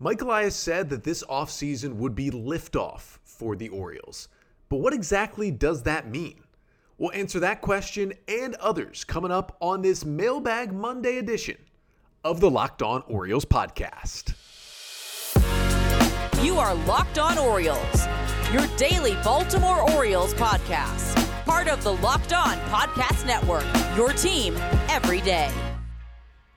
Mike Elias said that this offseason would be liftoff for the Orioles. But what exactly does that mean? We'll answer that question and others coming up on this Mailbag Monday edition of the Locked On Orioles podcast. You are Locked On Orioles, your daily Baltimore Orioles podcast. Part of the Locked On Podcast Network, your team every day.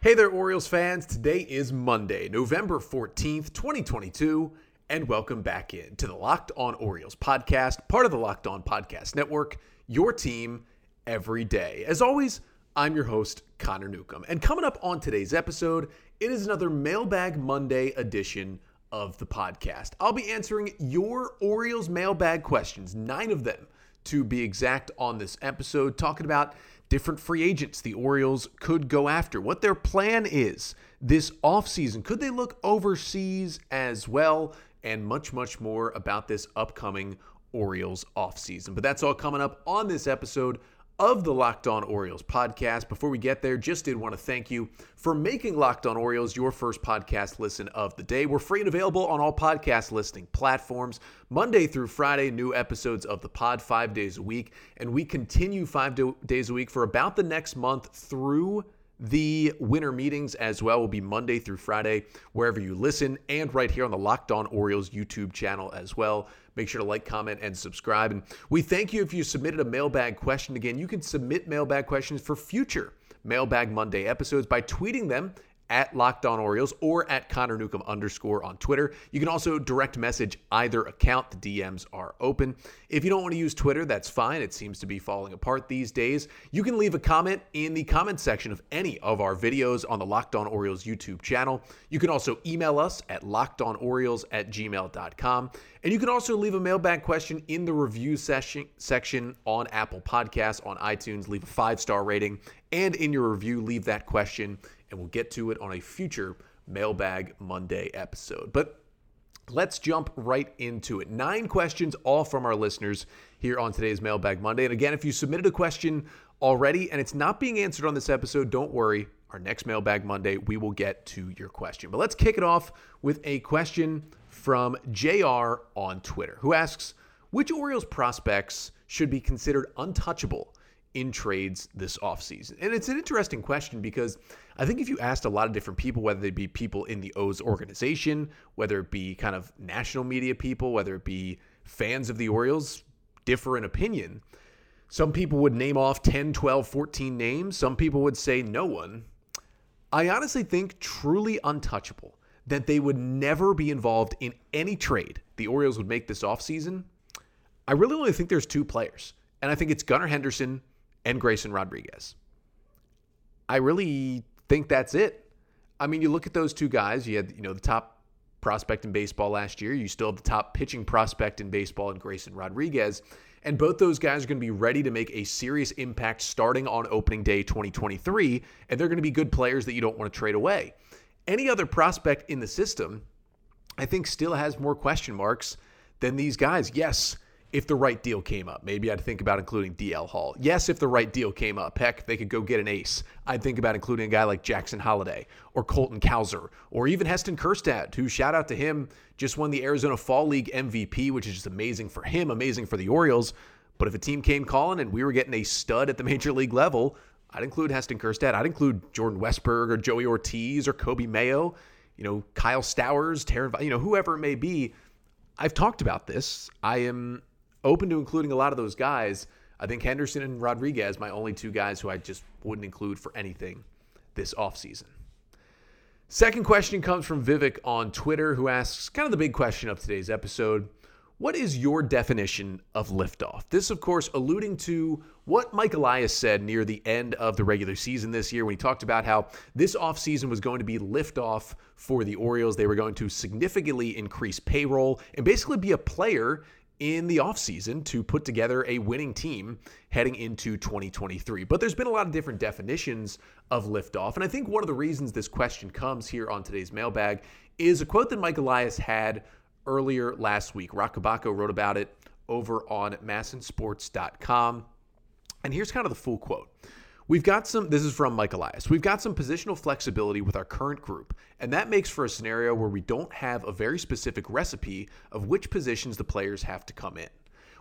Hey there, Orioles fans. Today is Monday, November 14th, 2022, and welcome back in to the Locked On Orioles podcast, part of the Locked On Podcast Network, your team every day. As always, I'm your host, Connor Newcomb. And coming up on today's episode, it is another Mailbag Monday edition of the podcast. I'll be answering your Orioles mailbag questions, nine of them to be exact, on this episode, talking about different free agents the Orioles could go after, what their plan is this offseason. Could they look overseas as well? And much, much more about this upcoming Orioles offseason. But that's all coming up on this episode of the Locked On Orioles podcast. Before we get there, just did want to thank you for making Locked On Orioles your first podcast listen of the day. We're free and available on all podcast listening platforms, Monday through Friday, new episodes of the pod five days a week. And we continue five days a week for about the next month through the winter meetings as well will be Monday through Friday, wherever you listen, and right here on the Locked On Orioles YouTube channel as well. Make sure to like, comment, and subscribe. And we thank you if you submitted a mailbag question. Again, you can submit mailbag questions for future Mailbag Monday episodes by tweeting them at Locked On Orioles or at Connor Newcomb underscore on Twitter. You can also direct message either account. The DMs are open. If you don't want to use Twitter, that's fine. It seems to be falling apart these days. You can leave a comment in the comment section of any of our videos on the Locked On Orioles YouTube channel. You can also email us at lockedonorioles at gmail.com. And you can also leave a mailbag question in the review session, section on Apple Podcasts, on iTunes. Leave a five star rating. And in your review, leave that question and we'll get to it on a future Mailbag Monday episode. But let's jump right into it. Nine questions, all from our listeners here on today's Mailbag Monday. And again, if you submitted a question already and it's not being answered on this episode, don't worry. Our next Mailbag Monday, we will get to your question. But let's kick it off with a question from JR on Twitter, who asks Which Orioles prospects should be considered untouchable in trades this offseason? And it's an interesting question because I think if you asked a lot of different people, whether they be people in the O's organization, whether it be kind of national media people, whether it be fans of the Orioles, differ in opinion. Some people would name off 10, 12, 14 names. Some people would say no one. I honestly think truly untouchable that they would never be involved in any trade the Orioles would make this offseason. I really only think there's two players, and I think it's Gunnar Henderson and Grayson Rodriguez. I really think that's it. I mean, you look at those two guys, you had, you know, the top prospect in baseball last year. You still have the top pitching prospect in baseball in Grayson Rodriguez. And both those guys are going to be ready to make a serious impact starting on opening day 2023. And they're going to be good players that you don't want to trade away. Any other prospect in the system, I think, still has more question marks than these guys. Yes, if the right deal came up. Maybe I'd think about including DL Hall. Yes, if the right deal came up, heck, they could go get an ace. I'd think about including a guy like Jackson Holliday or Colton Cowser or even Heston Kjerstad, who shout out to him, just won the Arizona Fall League MVP, which is just amazing for him, amazing for the Orioles. But if a team came calling and we were getting a stud at the major league level, I'd include Heston Kjerstad. I'd include Jordan Westburg or Joey Ortiz or Coby Mayo, you know, Kyle Stowers, Terrin, you know, whoever it may be. I've talked about this. I am open to including a lot of those guys. I think Henderson and Rodriguez, my only two guys who I just wouldn't include for anything this offseason. Second question comes from Vivek on Twitter, who asks kind of the big question of today's episode. What is your definition of liftoff? This, of course, alluding to what Mike Elias said near the end of the regular season this year when he talked about how this offseason was going to be liftoff for the Orioles. They were going to significantly increase payroll and basically be a player in the offseason to put together a winning team heading into 2023. But there's been a lot of different definitions of liftoff. And I think one of the reasons this question comes here on today's mailbag is a quote that Mike Elias had earlier last week. Roch Kubatko wrote about it over on masnsports.com. And here's kind of the full quote. We've got some, this is from Mike Elias. We've got some positional flexibility with our current group, and that makes for a scenario where we don't have a very specific recipe of which positions the players have to come in.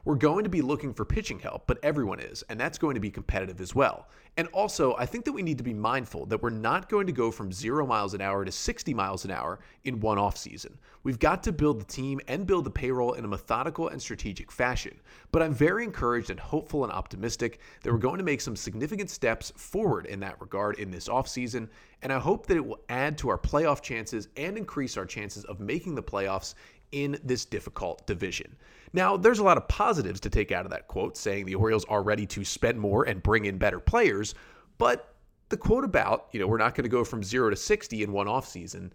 We're going to be looking for pitching help, but everyone is, and that's going to be competitive as well. And also, I think that we need to be mindful that we're not going to go from zero miles an hour to 60 miles an hour in one off season. We've got to build the team and build the payroll in a methodical and strategic fashion. But I'm very encouraged and hopeful and optimistic that we're going to make some significant steps forward in that regard in this offseason. And I hope that it will add to our playoff chances and increase our chances of making the playoffs in this difficult division. Now, there's a lot of positives to take out of that quote, saying the Orioles are ready to spend more and bring in better players, but the quote about, you know, we're not going to go from 0 to 60 in one offseason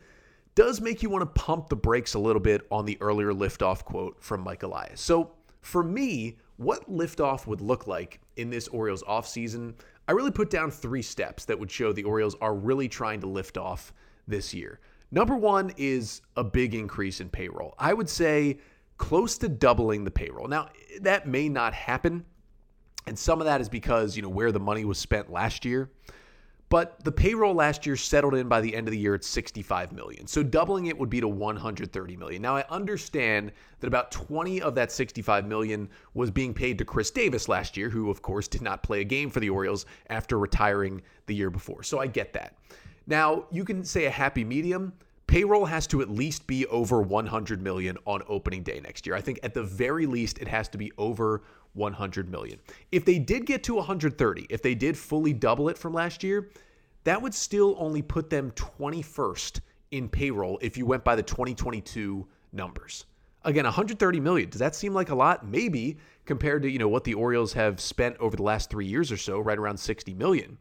does make you want to pump the brakes a little bit on the earlier liftoff quote from Mike Elias. So, for me, what liftoff would look like in this Orioles offseason, I really put down three steps that would show the Orioles are really trying to lift off this year. Number one is a big increase in payroll. I would say close to doubling the payroll. Now, that may not happen. And some of that is because, you know, where the money was spent last year. But the payroll last year settled in by the end of the year at 65 million. So doubling it would be to 130 million. Now I understand that about 20 of that 65 million was being paid to Chris Davis last year, who of course did not play a game for the Orioles after retiring the year before. So I get that. Now, you can say a happy medium. Payroll has to at least be over 100 million on opening day next year. I think at the very least it has to be over 100 million. If they did get to 130, if they did fully double it from last year, that would still only put them 21st in payroll if you went by the 2022 numbers. Again, 130 million. Does that seem like a lot? Maybe compared to, you know, what the Orioles have spent over the last 3 years or so, right around 60 million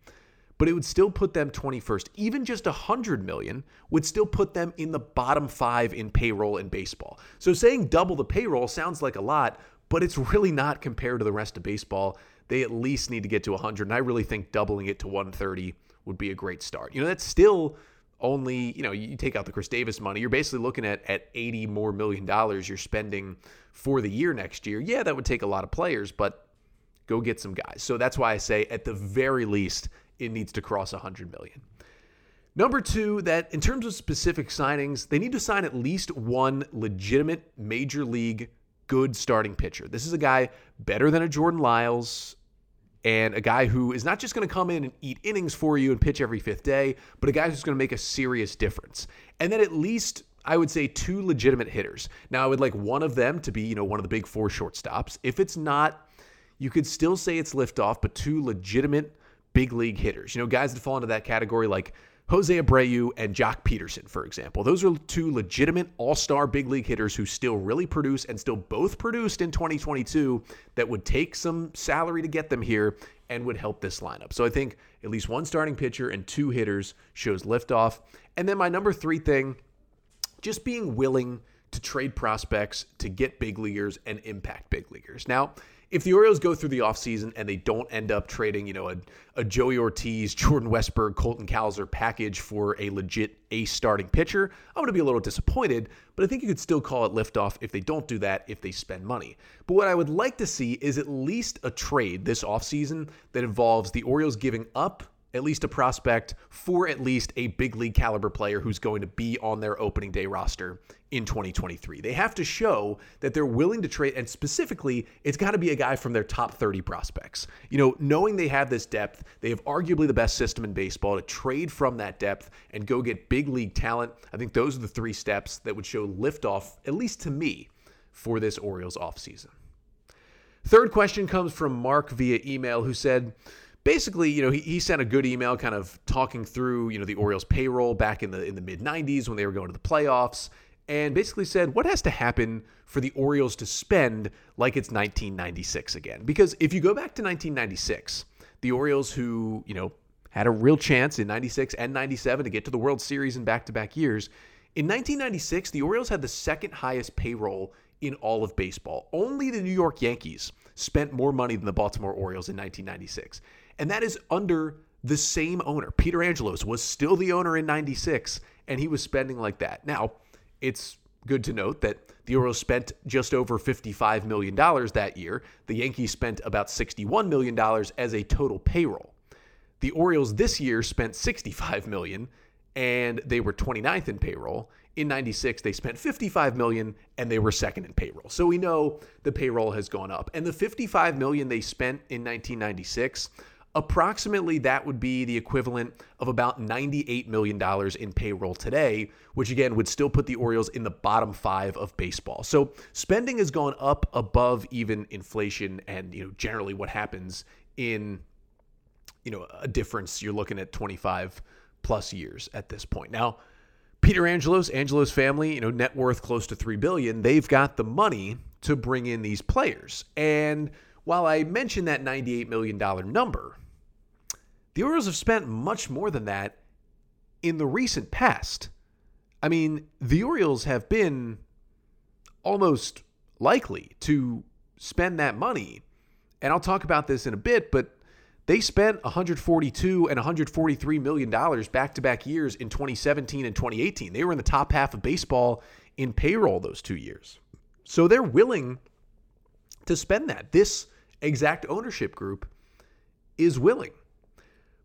but it would still put them 21st. Even just 100 million would still put them in the bottom 5 in payroll in baseball. So saying double the payroll sounds like a lot, but it's really not compared to the rest of baseball. They at least need to get to 100, and I really think doubling it to 130 would be a great start. You know, that's still only, you know, you take out the Chris Davis money, you're basically looking at at 80 more million dollars you're spending for the year next year. Yeah, that would take a lot of players, but go get some guys. So that's why I say at the very least it needs to cross 100 million. Number two, that in terms of specific signings, they need to sign at least one legitimate major league good starting pitcher. This is a guy better than a Jordan Lyles and a guy who is not just going to come in and eat innings for you and pitch every fifth day, but a guy who's going to make a serious difference. And then at least I would say two legitimate hitters. Now I would like one of them to be, you know, one of the big four shortstops. If it's not, you could still say it's liftoff, but two legitimate big league hitters. You know, guys that fall into that category like Jose Abreu and Joc Pederson, for example. Those are two legitimate all star big league hitters who still really produce and still both produced in 2022 that would take some salary to get them here and would help this lineup. So I think at least one starting pitcher and two hitters shows liftoff. And then my number three thing, just being willing to trade prospects to get big leaguers and impact big leaguers. Now, if the Orioles go through the offseason and they don't end up trading, you know, a, a Joey Ortiz, Jordan Westburg, Colton Cowser package for a legit ace starting pitcher, I'm going to be a little disappointed, but I think you could still call it liftoff if they don't do that, if they spend money. But what I would like to see is at least a trade this offseason that involves the Orioles giving up at least a prospect for at least a big league caliber player who's going to be on their opening day roster in 2023. They have to show that they're willing to trade, and specifically, it's got to be a guy from their top 30 prospects. You know, knowing they have this depth, they have arguably the best system in baseball to trade from that depth and go get big league talent. I think those are the three steps that would show liftoff, at least to me, for this Orioles offseason. Third question comes from Mark via email who said, basically, you know, he, he sent a good email kind of talking through, you know, the Orioles payroll back in the in the mid 90s when they were going to the playoffs and basically said what has to happen for the Orioles to spend like it's 1996 again. Because if you go back to 1996, the Orioles who, you know, had a real chance in 96 and 97 to get to the World Series in back-to-back years, in 1996, the Orioles had the second highest payroll in all of baseball. Only the New York Yankees spent more money than the Baltimore Orioles in 1996 and that is under the same owner. Peter Angelos was still the owner in 96, and he was spending like that. Now, it's good to note that the Orioles spent just over $55 million that year. The Yankees spent about $61 million as a total payroll. The Orioles this year spent 65 million, and they were 29th in payroll. In 96 they spent 55 million, and they were second in payroll. So we know the payroll has gone up. And the 55 million they spent in 1996 approximately that would be the equivalent of about $98 million in payroll today, which again would still put the Orioles in the bottom five of baseball. So spending has gone up above even inflation and you know generally what happens in you know a difference you're looking at 25 plus years at this point. Now, Peter Angelos, Angelos family, you know, net worth close to 3 billion, they've got the money to bring in these players. And while I mentioned that $98 million number, the Orioles have spent much more than that in the recent past. I mean, the Orioles have been almost likely to spend that money. And I'll talk about this in a bit, but they spent 142 and 143 million dollars back-to-back years in 2017 and 2018. They were in the top half of baseball in payroll those two years. So they're willing to spend that. This exact ownership group is willing.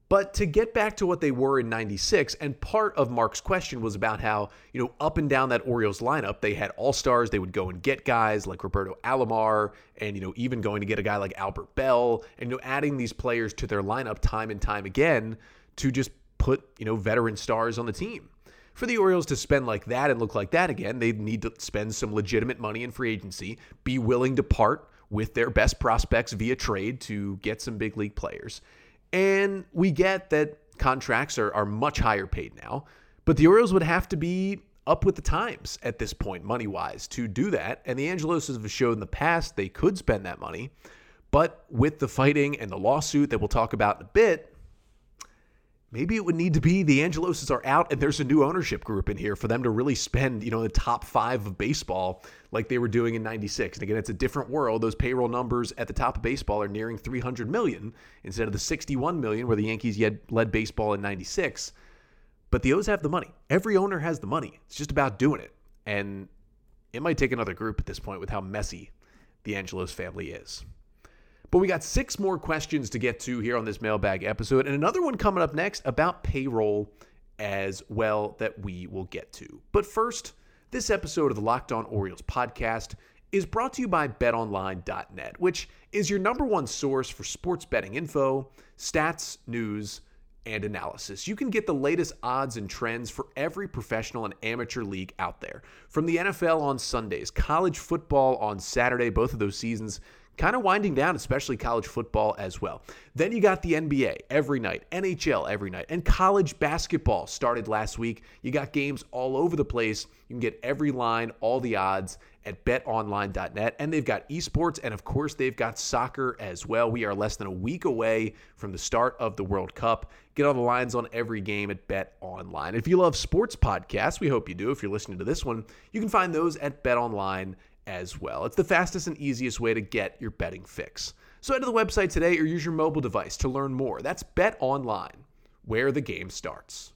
But to get back to what they were in 96, and part of Mark's question was about how, you know, up and down that Orioles lineup, they had all stars. They would go and get guys like Roberto Alomar and, you know, even going to get a guy like Albert Belle and, you know, adding these players to their lineup time and time again to just put, you know, veteran stars on the team. For the Orioles to spend like that and look like that again, they need to spend some legitimate money in free agency, be willing to part with their best prospects via trade to get some big league players. And we get that contracts are, are much higher paid now, but the Orioles would have to be up with the times at this point, money wise, to do that. And the Angeloses have shown in the past they could spend that money. But with the fighting and the lawsuit that we'll talk about in a bit, maybe it would need to be the Angeloses are out and there's a new ownership group in here for them to really spend, you know, the top five of baseball like they were doing in 96. And again, it's a different world. Those payroll numbers at the top of baseball are nearing 300 million instead of the 61 million where the Yankees yet led baseball in 96. But the O's have the money. Every owner has the money. It's just about doing it. And it might take another group at this point with how messy the Angelos family is. But we got six more questions to get to here on this mailbag episode, and another one coming up next about payroll as well that we will get to. But first, this episode of the Locked On Orioles podcast is brought to you by betonline.net, which is your number one source for sports betting info, stats, news, and analysis. You can get the latest odds and trends for every professional and amateur league out there. From the NFL on Sundays, college football on Saturday, both of those seasons kind of winding down, especially college football as well. Then you got the NBA every night, NHL every night, and college basketball started last week. You got games all over the place. You can get every line, all the odds at betonline.net. And they've got esports, and of course, they've got soccer as well. We are less than a week away from the start of the World Cup. Get all the lines on every game at betonline. If you love sports podcasts, we hope you do. If you're listening to this one, you can find those at Bet Online as well. It's the fastest and easiest way to get your betting fix. So head to the website today or use your mobile device to learn more. That's Bet Online, where the game starts.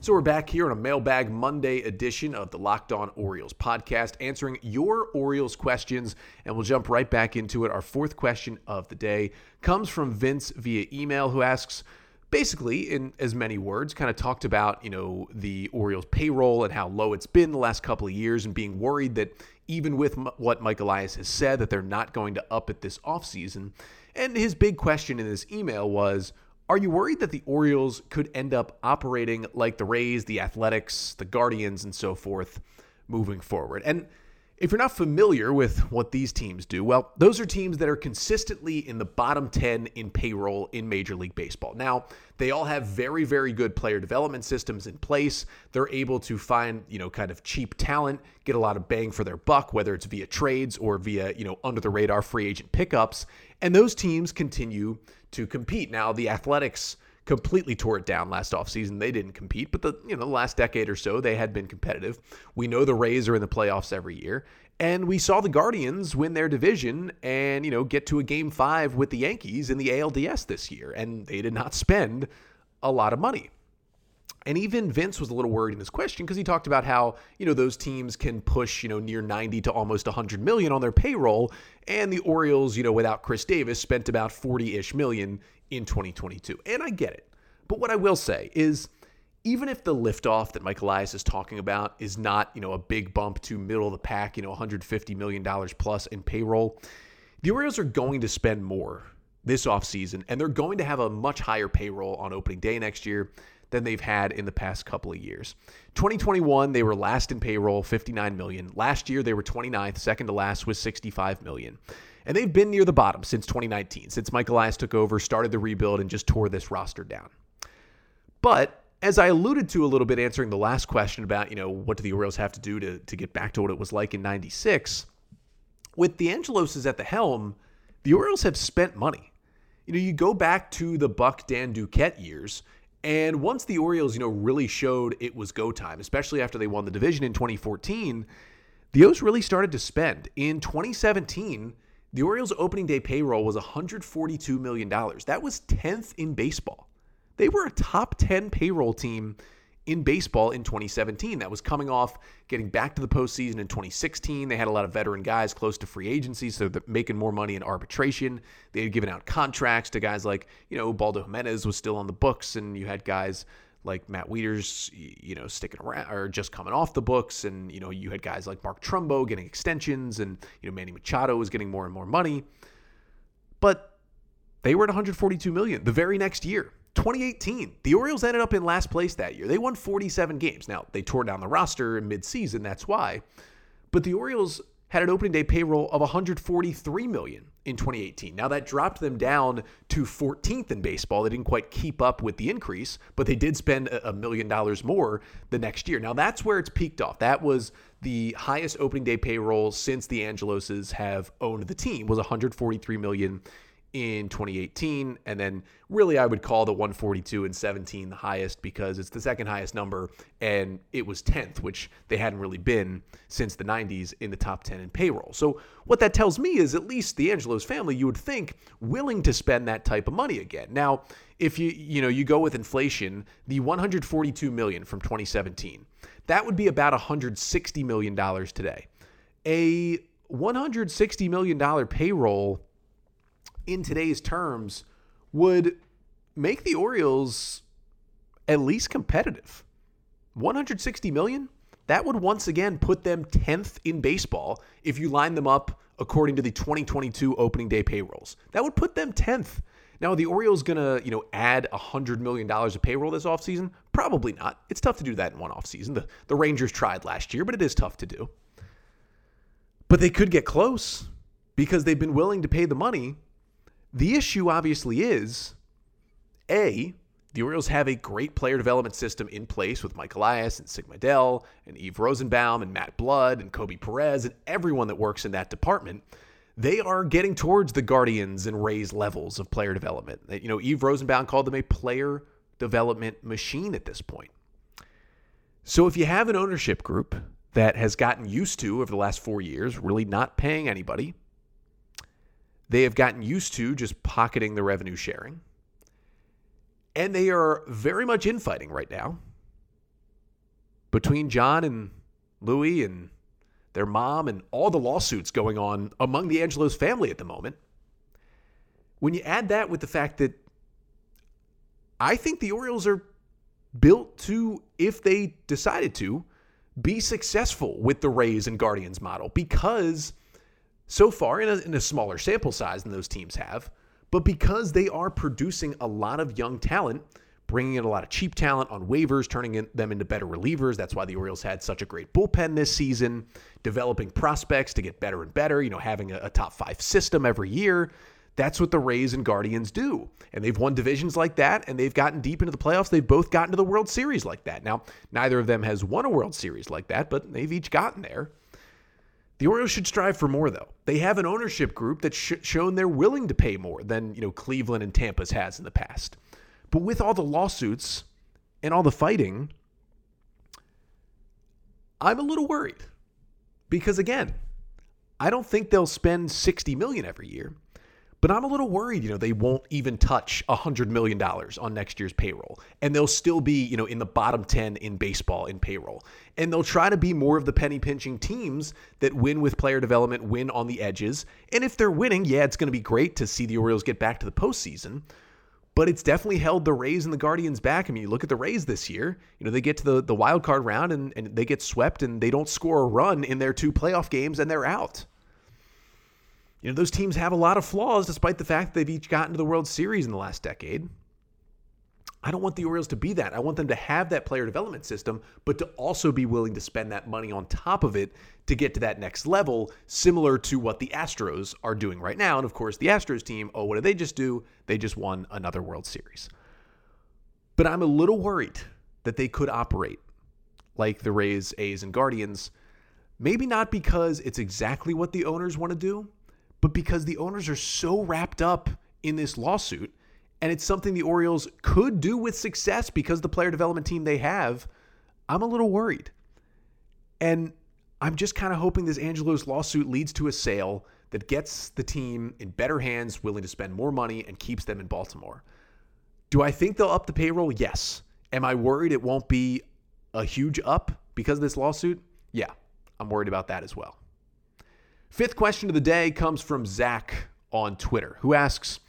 So we're back here on a Mailbag Monday edition of the Locked On Orioles podcast, answering your Orioles questions, and we'll jump right back into it. Our fourth question of the day comes from Vince via email, who asks, basically, in as many words, kind of talked about, you know, the Orioles payroll and how low it's been the last couple of years and being worried that even with m- what Mike Elias has said, that they're not going to up it this offseason. And his big question in this email was, are you worried that the Orioles could end up operating like the Rays, the Athletics, the Guardians, and so forth moving forward? And if you're not familiar with what these teams do, well, those are teams that are consistently in the bottom 10 in payroll in Major League Baseball. Now, they all have very, very good player development systems in place. They're able to find, you know, kind of cheap talent, get a lot of bang for their buck, whether it's via trades or via, you know, under the radar free agent pickups. And those teams continue to compete. Now, the Athletics completely tore it down last offseason. They didn't compete, but the you know the last decade or so they had been competitive. We know the Rays are in the playoffs every year, and we saw the Guardians win their division and you know get to a game 5 with the Yankees in the ALDS this year, and they did not spend a lot of money. And even Vince was a little worried in his question because he talked about how, you know, those teams can push, you know, near 90 to almost 100 million on their payroll. And the Orioles, you know, without Chris Davis, spent about 40 ish million in 2022. And I get it. But what I will say is, even if the liftoff that Mike Elias is talking about is not, you know, a big bump to middle of the pack, you know, $150 million plus in payroll, the Orioles are going to spend more this offseason, and they're going to have a much higher payroll on opening day next year than they've had in the past couple of years. 2021, they were last in payroll, 59 million. Last year, they were 29th, second to last with 65 million. And they've been near the bottom since 2019, since Mike Elias took over, started the rebuild, and just tore this roster down. But as I alluded to a little bit answering the last question about, you know, what do the Orioles have to do to, to get back to what it was like in 96, with the Angelos at the helm, the Orioles have spent money. You know, you go back to the Buck Dan Duquette years, and once the Orioles, you know, really showed it was go time, especially after they won the division in 2014, the O's really started to spend. In 2017, the Orioles' opening day payroll was $142 million. That was 10th in baseball. They were a top 10 payroll team in baseball in 2017. That was coming off getting back to the postseason in 2016. They had a lot of veteran guys close to free agency, so they're making more money in arbitration. They had given out contracts to guys like, you know, Baldo Jimenez was still on the books, and you had guys like Matt Wieters, you know, sticking around or just coming off the books. And, you know, you had guys like Mark Trumbo getting extensions and, you know, Manny Machado was getting more and more money. But they were at 142 million the very next year. 2018, the Orioles ended up in last place that year. They won 47 games. Now, they tore down the roster in midseason, that's why. But the Orioles had an opening day payroll of 143 million in 2018. Now that dropped them down to 14th in baseball. They didn't quite keep up with the increase, but they did spend a million dollars more the next year. Now that's where it's peaked off. That was the highest opening day payroll since the Angeloses have owned the team was 143 million in 2018. And then really, I would call the 142 and 17 the highest because it's the second highest number. And it was 10th, which they hadn't really been since the 90s in the top 10 in payroll. So what that tells me is at least the Angelos family, you would think, willing to spend that type of money again. Now, if you you know you go with inflation, the 142 million from 2017, that would be about 160 million dollars today. A 160 million dollar payroll in today's terms would make the Orioles at least competitive. 160 million? That would once again put them 10th in baseball if you line them up according to the 2022 opening day payrolls. That would put them 10th. Now, are the Orioles going to, you know, add $100 million of payroll this offseason? Probably not. It's tough to do that in one offseason. The, the Rangers tried last year, but it is tough to do. But they could get close because they've been willing to pay the money the issue obviously is A, the Orioles have a great player development system in place with Mike Elias and Sig Mejdal and Eve Rosenbaum and Matt Blood and Koby Perez and everyone that works in that department. They are getting towards the Guardians and Rays levels of player development. You know, Eve Rosenbaum called them a player development machine at this point. So if you have an ownership group that has gotten used to over the last four years really not paying anybody, they have gotten used to just pocketing the revenue sharing. And they are very much infighting right now between John and Louis and their mom and all the lawsuits going on among the Angelos family at the moment. When you add that with the fact that I think the Orioles are built to, if they decided to, be successful with the Rays and Guardians model because – so far in a, in a smaller sample size than those teams have, but because they are producing a lot of young talent, bringing in a lot of cheap talent on waivers, turning in, them into better relievers. That's why the Orioles had such a great bullpen this season, developing prospects to get better and better, you know, having a, a top five system every year. That's what the Rays and Guardians do. And they've won divisions like that, and they've gotten deep into the playoffs. They've both gotten to the World Series like that. Now, neither of them has won a World Series like that, but they've each gotten there. The Orioles should strive for more, though. They have an ownership group that's sh- shown they're willing to pay more than you know Cleveland and Tampa's has in the past. But with all the lawsuits and all the fighting, I'm a little worried because again, I don't think they'll spend 60 million every year, But I'm a little worried, you know, they won't even touch $100 million on next year's payroll. And they'll still be, you know, in the bottom 10 in baseball in payroll. And they'll try to be more of the penny pinching teams that win with player development, win on the edges. And if they're winning, yeah, it's going to be great to see the Orioles get back to the postseason but it's definitely held the Rays and the Guardians back. I mean, you look at the Rays this year, you know, they get to the, the wild card round and, and they get swept and they don't score a run in their two playoff games and they're out. You know, those teams have a lot of flaws despite the fact that they've each gotten to the World Series in the last decade. I don't want the Orioles to be that. I want them to have that player development system, but to also be willing to spend that money on top of it to get to that next level, similar to what the Astros are doing right now. And of course, the Astros team, oh, what did they just do? They just won another World Series. But I'm a little worried that they could operate like the Rays, A's, and Guardians. Maybe not because it's exactly what the owners want to do, but because the owners are so wrapped up in this lawsuit and it's something the Orioles could do with success because the player development team they have, I'm a little worried. And I'm just kind of hoping this Angelos lawsuit leads to a sale that gets the team in better hands, willing to spend more money, and keeps them in Baltimore. Do I think they'll up the payroll? Yes. Am I worried it won't be a huge up because of this lawsuit? Yeah, I'm worried about that as well. Fifth question of the day comes from Zach on Twitter, who asks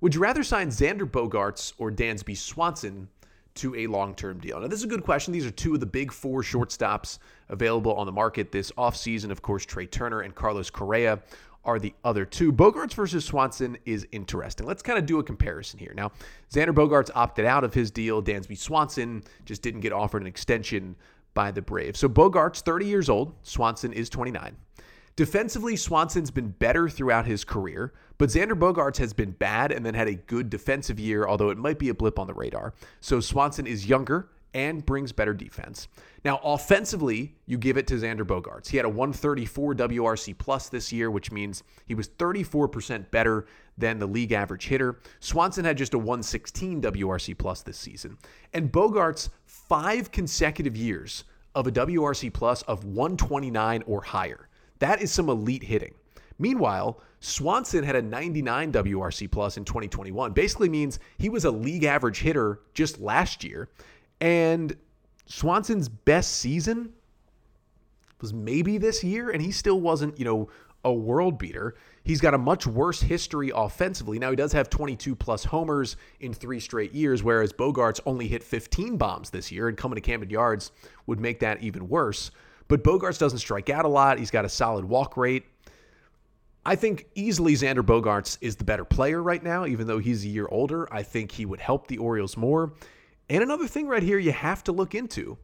Would you rather sign Xander Bogaerts or Dansby Swanson to a long term deal? Now, this is a good question. These are two of the big four shortstops available on the market this offseason. Of course, Trea Turner and Carlos Correa are the other two. Bogaerts versus Swanson is interesting. Let's kind of do a comparison here. Now, Xander Bogaerts opted out of his deal. Dansby Swanson just didn't get offered an extension by the Braves. So Bogaerts, 30 years old. Swanson is 29. Defensively, Swanson's been better throughout his career, but Xander Bogaerts has been bad and then had a good defensive year, although it might be a blip on the radar. So Swanson is younger and brings better defense. Now, offensively, you give it to Xander Bogaerts. He had a 134 WRC plus this year, which means he was 34% better than the league average hitter. Swanson had just a 116 WRC plus this season. And Bogaerts, five consecutive years of a WRC plus of 129 or higher. That is some elite hitting. Meanwhile, Swanson had a 99 WRC plus in 2021. Basically means he was a league average hitter just last year. And Swanson's best season was maybe this year, and he still wasn't, you know, a world beater. He's got a much worse history offensively. Now, he does have 22 plus homers in three straight years, whereas Bogaerts only hit 15 bombs this year, and coming to Camden Yards would make that even worse. But Bogaerts doesn't strike out a lot. He's got a solid walk rate. I think easily Xander Bogaerts is the better player right now, even though he's a year older. I think he would help the Orioles more. And another thing right here you have to look into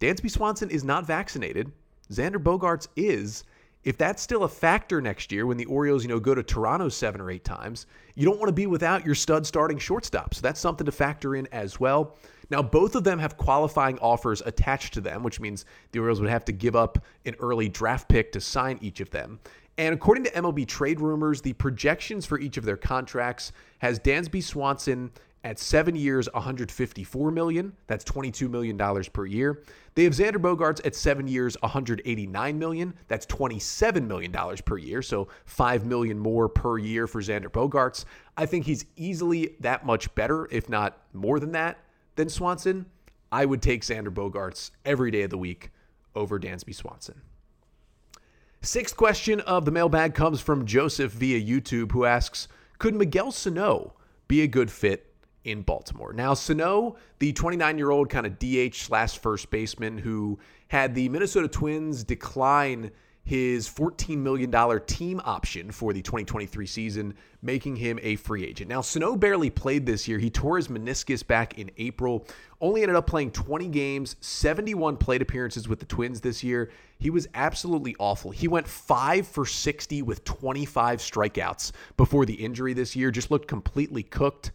Dansby Swanson is not vaccinated. Xander Bogaerts is. If that's still a factor next year when the Orioles, you know, go to Toronto seven or eight times, you don't want to be without your stud starting shortstop. So that's something to factor in as well. Now, both of them have qualifying offers attached to them, which means the Orioles would have to give up an early draft pick to sign each of them. And according to MLB trade rumors, the projections for each of their contracts has Dansby Swanson at seven years, 154 million. That's 22 million dollars per year. They have Xander Bogaerts at seven years, 189 million. That's 27 million dollars per year. So five million more per year for Xander Bogaerts. I think he's easily that much better, if not more than that, than Swanson. I would take Xander Bogaerts every day of the week over Dansby Swanson. Sixth question of the mailbag comes from Joseph via YouTube, who asks Could Miguel Sano be a good fit in Baltimore. Now, Sano, the 29 year old kind of DH slash first baseman who had the Minnesota Twins decline his $14 million team option for the 2023 season, making him a free agent. Now, Sano barely played this year. He tore his meniscus back in April, only ended up playing 20 games, 71 plate appearances with the Twins this year. He was absolutely awful. He went 5 for 60 with 25 strikeouts before the injury this year, just looked completely cooked.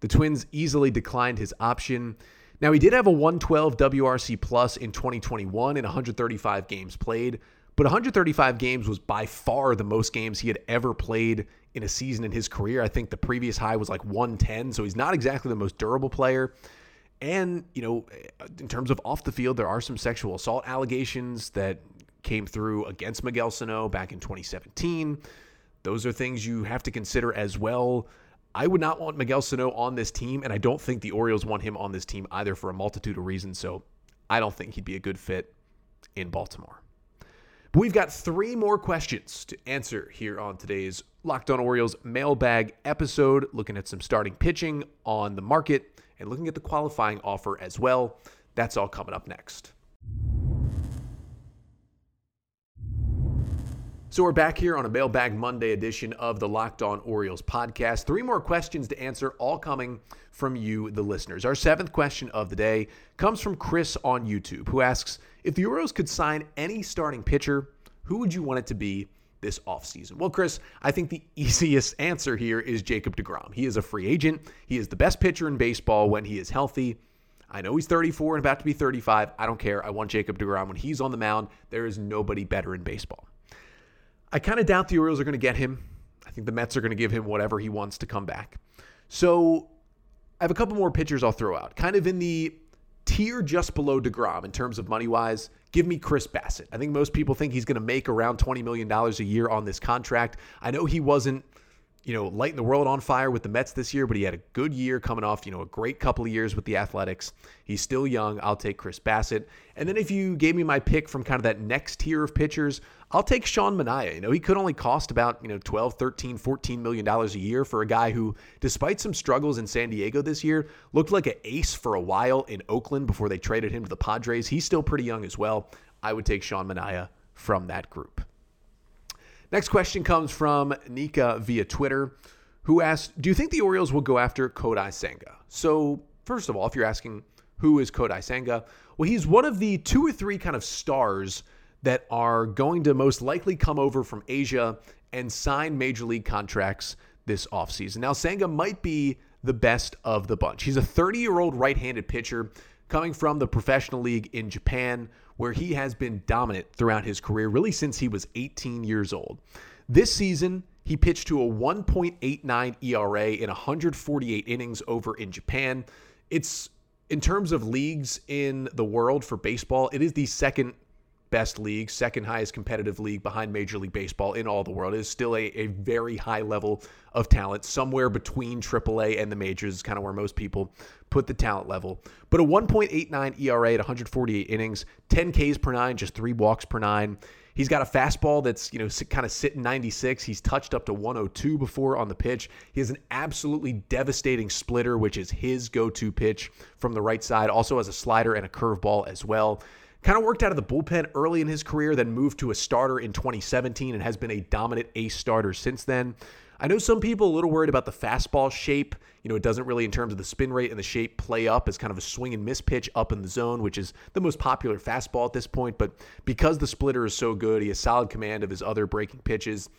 The Twins easily declined his option. Now, he did have a 112 WRC plus in 2021 in 135 games played, but 135 games was by far the most games he had ever played in a season in his career. I think the previous high was like 110, so he's not exactly the most durable player. And, you know, in terms of off the field, there are some sexual assault allegations that came through against Miguel Sano back in 2017 those are things you have to consider as well. I would not want Miguel Sano on this team, and I don't think the Orioles want him on this team either for a multitude of reasons. So I don't think he'd be a good fit in Baltimore. But we've got three more questions to answer here on today's Locked On Orioles mailbag episode, looking at some starting pitching on the market and looking at the qualifying offer as well. That's all coming up next. So we're back here on a Mailbag Monday edition of the Locked On Orioles podcast. Three more questions to answer, all coming from you, the listeners. Our seventh question of the day comes from Chris on YouTube, who asks If the Orioles could sign any starting pitcher, who would you want it to be this offseason? Well, Chris, I think the easiest answer here is Jacob DeGrom. He is a free agent, he is the best pitcher in baseball when he is healthy. I know he's 34 and about to be 35. I don't care. I want Jacob DeGrom. When he's on the mound, there is nobody better in baseball. I kind of doubt the Orioles are going to get him. I think the Mets are going to give him whatever he wants to come back. So I have a couple more pitchers I'll throw out. Kind of in the tier just below DeGrom in terms of money wise, give me Chris Bassitt. I think most people think he's going to make around $20 million a year on this contract. I know he wasn't you know, lighting the world on fire with the Mets this year, but he had a good year coming off, you know, a great couple of years with the Athletics. He's still young. I'll take Chris Bassitt. And then if you gave me my pick from kind of that next tier of pitchers, I'll take Sean Manaea. You know, he could only cost about, you know, 12, 13, 14 million dollars a year for a guy who, despite some struggles in San Diego this year, looked like an ace for a while in Oakland before they traded him to the Padres. He's still pretty young as well. I would take Sean Manaea from that group. Next question comes from Nika via Twitter, who asked, Do you think the Orioles will go after Kodai Senga? So, first of all, if you're asking who is Kodai Senga, well, he's one of the two or three kind of stars that are going to most likely come over from Asia and sign major league contracts this offseason. Now, Senga might be the best of the bunch. He's a 30 year old right handed pitcher coming from the professional league in Japan, where he has been dominant throughout his career, really since he was 18 years old. This season, he pitched to a 1.89 ERA in 148 innings over in Japan. It's in terms of leagues in the world for baseball, it is the second best league, second highest competitive league behind Major League Baseball in all the world. It is still a, a very high level of talent, somewhere between AAA and the majors, is kind of where most people put the talent level. But a 1.89 ERA at 148 innings, 10 Ks per nine, just three walks per nine. He's got a fastball that's, you know, kind of sitting 96. He's touched up to 102 before on the pitch. He has an absolutely devastating splitter, which is his go to pitch from the right side. Also has a slider and a curveball as well. Kind of worked out of the bullpen early in his career, then moved to a starter in 2017 and has been a dominant ace starter since then. I know some people a little worried about the fastball shape. You know, it doesn't really, in terms of the spin rate and the shape, play up as kind of a swing and miss pitch up in the zone, which is the most popular fastball at this point. But because the splitter is so good, he has solid command of his other breaking pitches.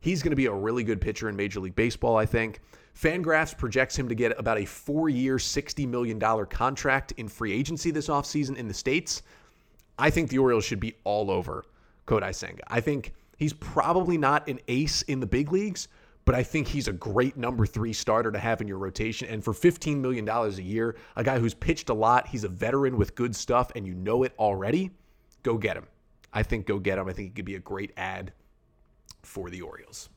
He's going to be a really good pitcher in Major League Baseball, I think. Fangraphs projects him to get about a four year, $60 million contract in free agency this offseason in the States. I think the Orioles should be all over Kodai Senga. I think he's probably not an ace in the big leagues, but I think he's a great number three starter to have in your rotation. And for $15 million a year, a guy who's pitched a lot, he's a veteran with good stuff, and you know it already, go get him. I think go get him. I think he could be a great ad for the Orioles.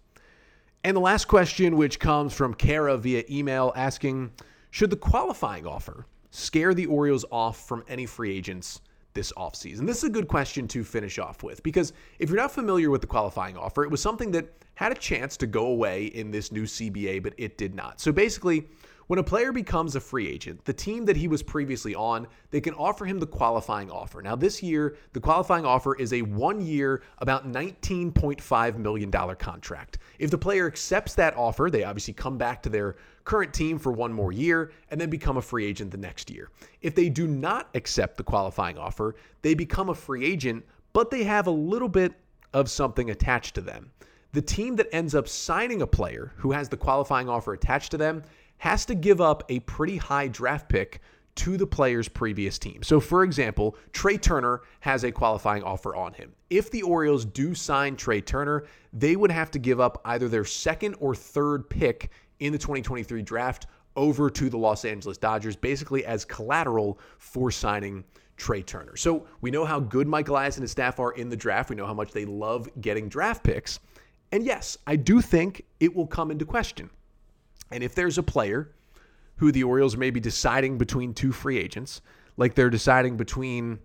And the last question, which comes from Kara via email, asking Should the qualifying offer scare the Orioles off from any free agents this offseason? This is a good question to finish off with because if you're not familiar with the qualifying offer, it was something that had a chance to go away in this new CBA, but it did not. So basically, when a player becomes a free agent, the team that he was previously on, they can offer him the qualifying offer. Now, this year, the qualifying offer is a one year, about $19.5 million contract. If the player accepts that offer, they obviously come back to their current team for one more year and then become a free agent the next year. If they do not accept the qualifying offer, they become a free agent, but they have a little bit of something attached to them. The team that ends up signing a player who has the qualifying offer attached to them has to give up a pretty high draft pick to the player's previous team. So, for example, Trea Turner has a qualifying offer on him. If the Orioles do sign Trea Turner, they would have to give up either their second or third pick in the 2023 draft over to the Los Angeles Dodgers, basically as collateral for signing Trea Turner. So we know how good Mike Elias and his staff are in the draft. We know how much they love getting draft picks. And yes, I do think it will come into question. And if there's a player who the Orioles may be deciding between two free agents, like they're deciding between,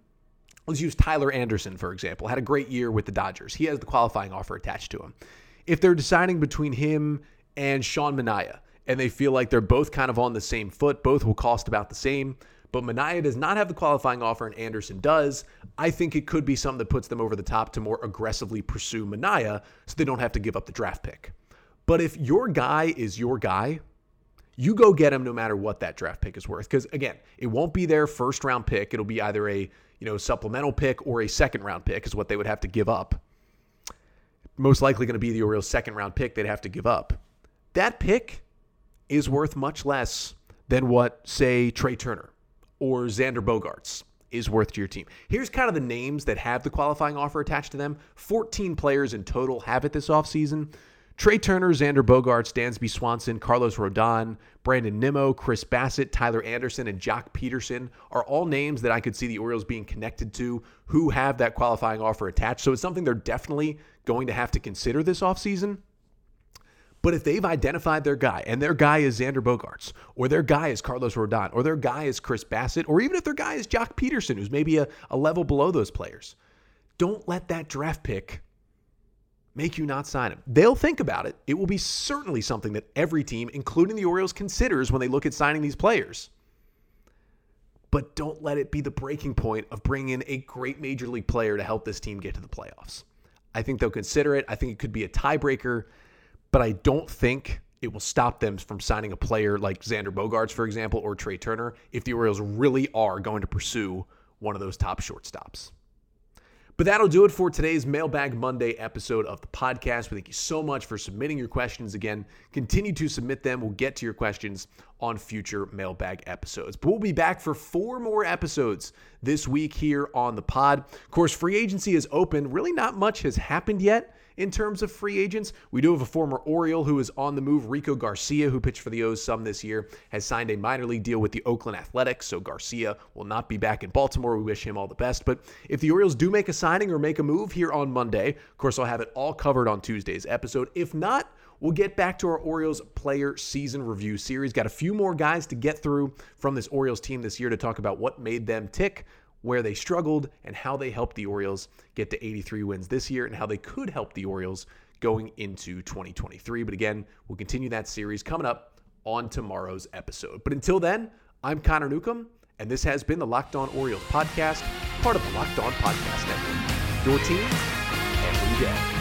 let's use Tyler Anderson, for example, had a great year with the Dodgers. He has the qualifying offer attached to him. If they're deciding between him and Sean Manaea, and they feel like they're both kind of on the same foot, both will cost about the same, but Manaea does not have the qualifying offer and Anderson does. I think it could be something that puts them over the top to more aggressively pursue Manaea so they don't have to give up the draft pick. But if your guy is your guy, you go get him no matter what that draft pick is worth. Because again, it won't be their first round pick. It'll be either a you know supplemental pick or a second round pick is what they would have to give up. Most likely going to be the Orioles' second round pick they'd have to give up. That pick is worth much less than what, say, Trea Turner or Xander Bogaerts is worth to your team. Here's kind of the names that have the qualifying offer attached to them. 14 players in total have it this offseason. Trea Turner, Xander Bogaerts, Dansby Swanson, Carlos Rodon, Brandon Nimmo, Chris Bassitt, Tyler Anderson, and Joc Pederson are all names that I could see the Orioles being connected to who have that qualifying offer attached. So it's something they're definitely going to have to consider this offseason. But if they've identified their guy and their guy is Xander Bogaerts, or their guy is Carlos Rodon, or their guy is Chris Bassitt or even if their guy is Joc Pederson, who's maybe a, a level below those players, don't let that draft pick make you not sign him. They'll think about it. It will be certainly something that every team, including the Orioles, considers when they look at signing these players. But don't let it be the breaking point of bringing in a great major league player to help this team get to the playoffs. I think they'll consider it. I think it could be a tiebreaker but I don't think it will stop them from signing a player like Xander Bogaerts, for example, or Trea Turner if the Orioles really are going to pursue one of those top shortstops. But that'll do it for today's Mailbag Monday episode of the podcast. We thank you so much for submitting your questions again. Continue to submit them. We'll get to your questions on future mailbag episodes. But we'll be back for four more episodes this week here on the pod. Of course, free agency is open. Really, not much has happened yet in terms of free agents. We do have a former Oriole who is on the move. Rico Garcia, who pitched for the O's some this year, has signed a minor league deal with the Oakland Athletics. So Garcia will not be back in Baltimore. We wish him all the best. But if the Orioles do make a signing or make a move here on Monday, of course, I'll have it all covered on Tuesday's episode. If not, We'll get back to our Orioles player season review series. Got a few more guys to get through from this Orioles team this year to talk about what made them tick, where they struggled, and how they helped the Orioles get to 83 wins this year, and how they could help the Orioles going into 2023. But again, we'll continue that series coming up on tomorrow's episode. But until then, I'm Connor Newcomb, and this has been the Locked On Orioles podcast, part of the Locked On Podcast Network. Your team every day.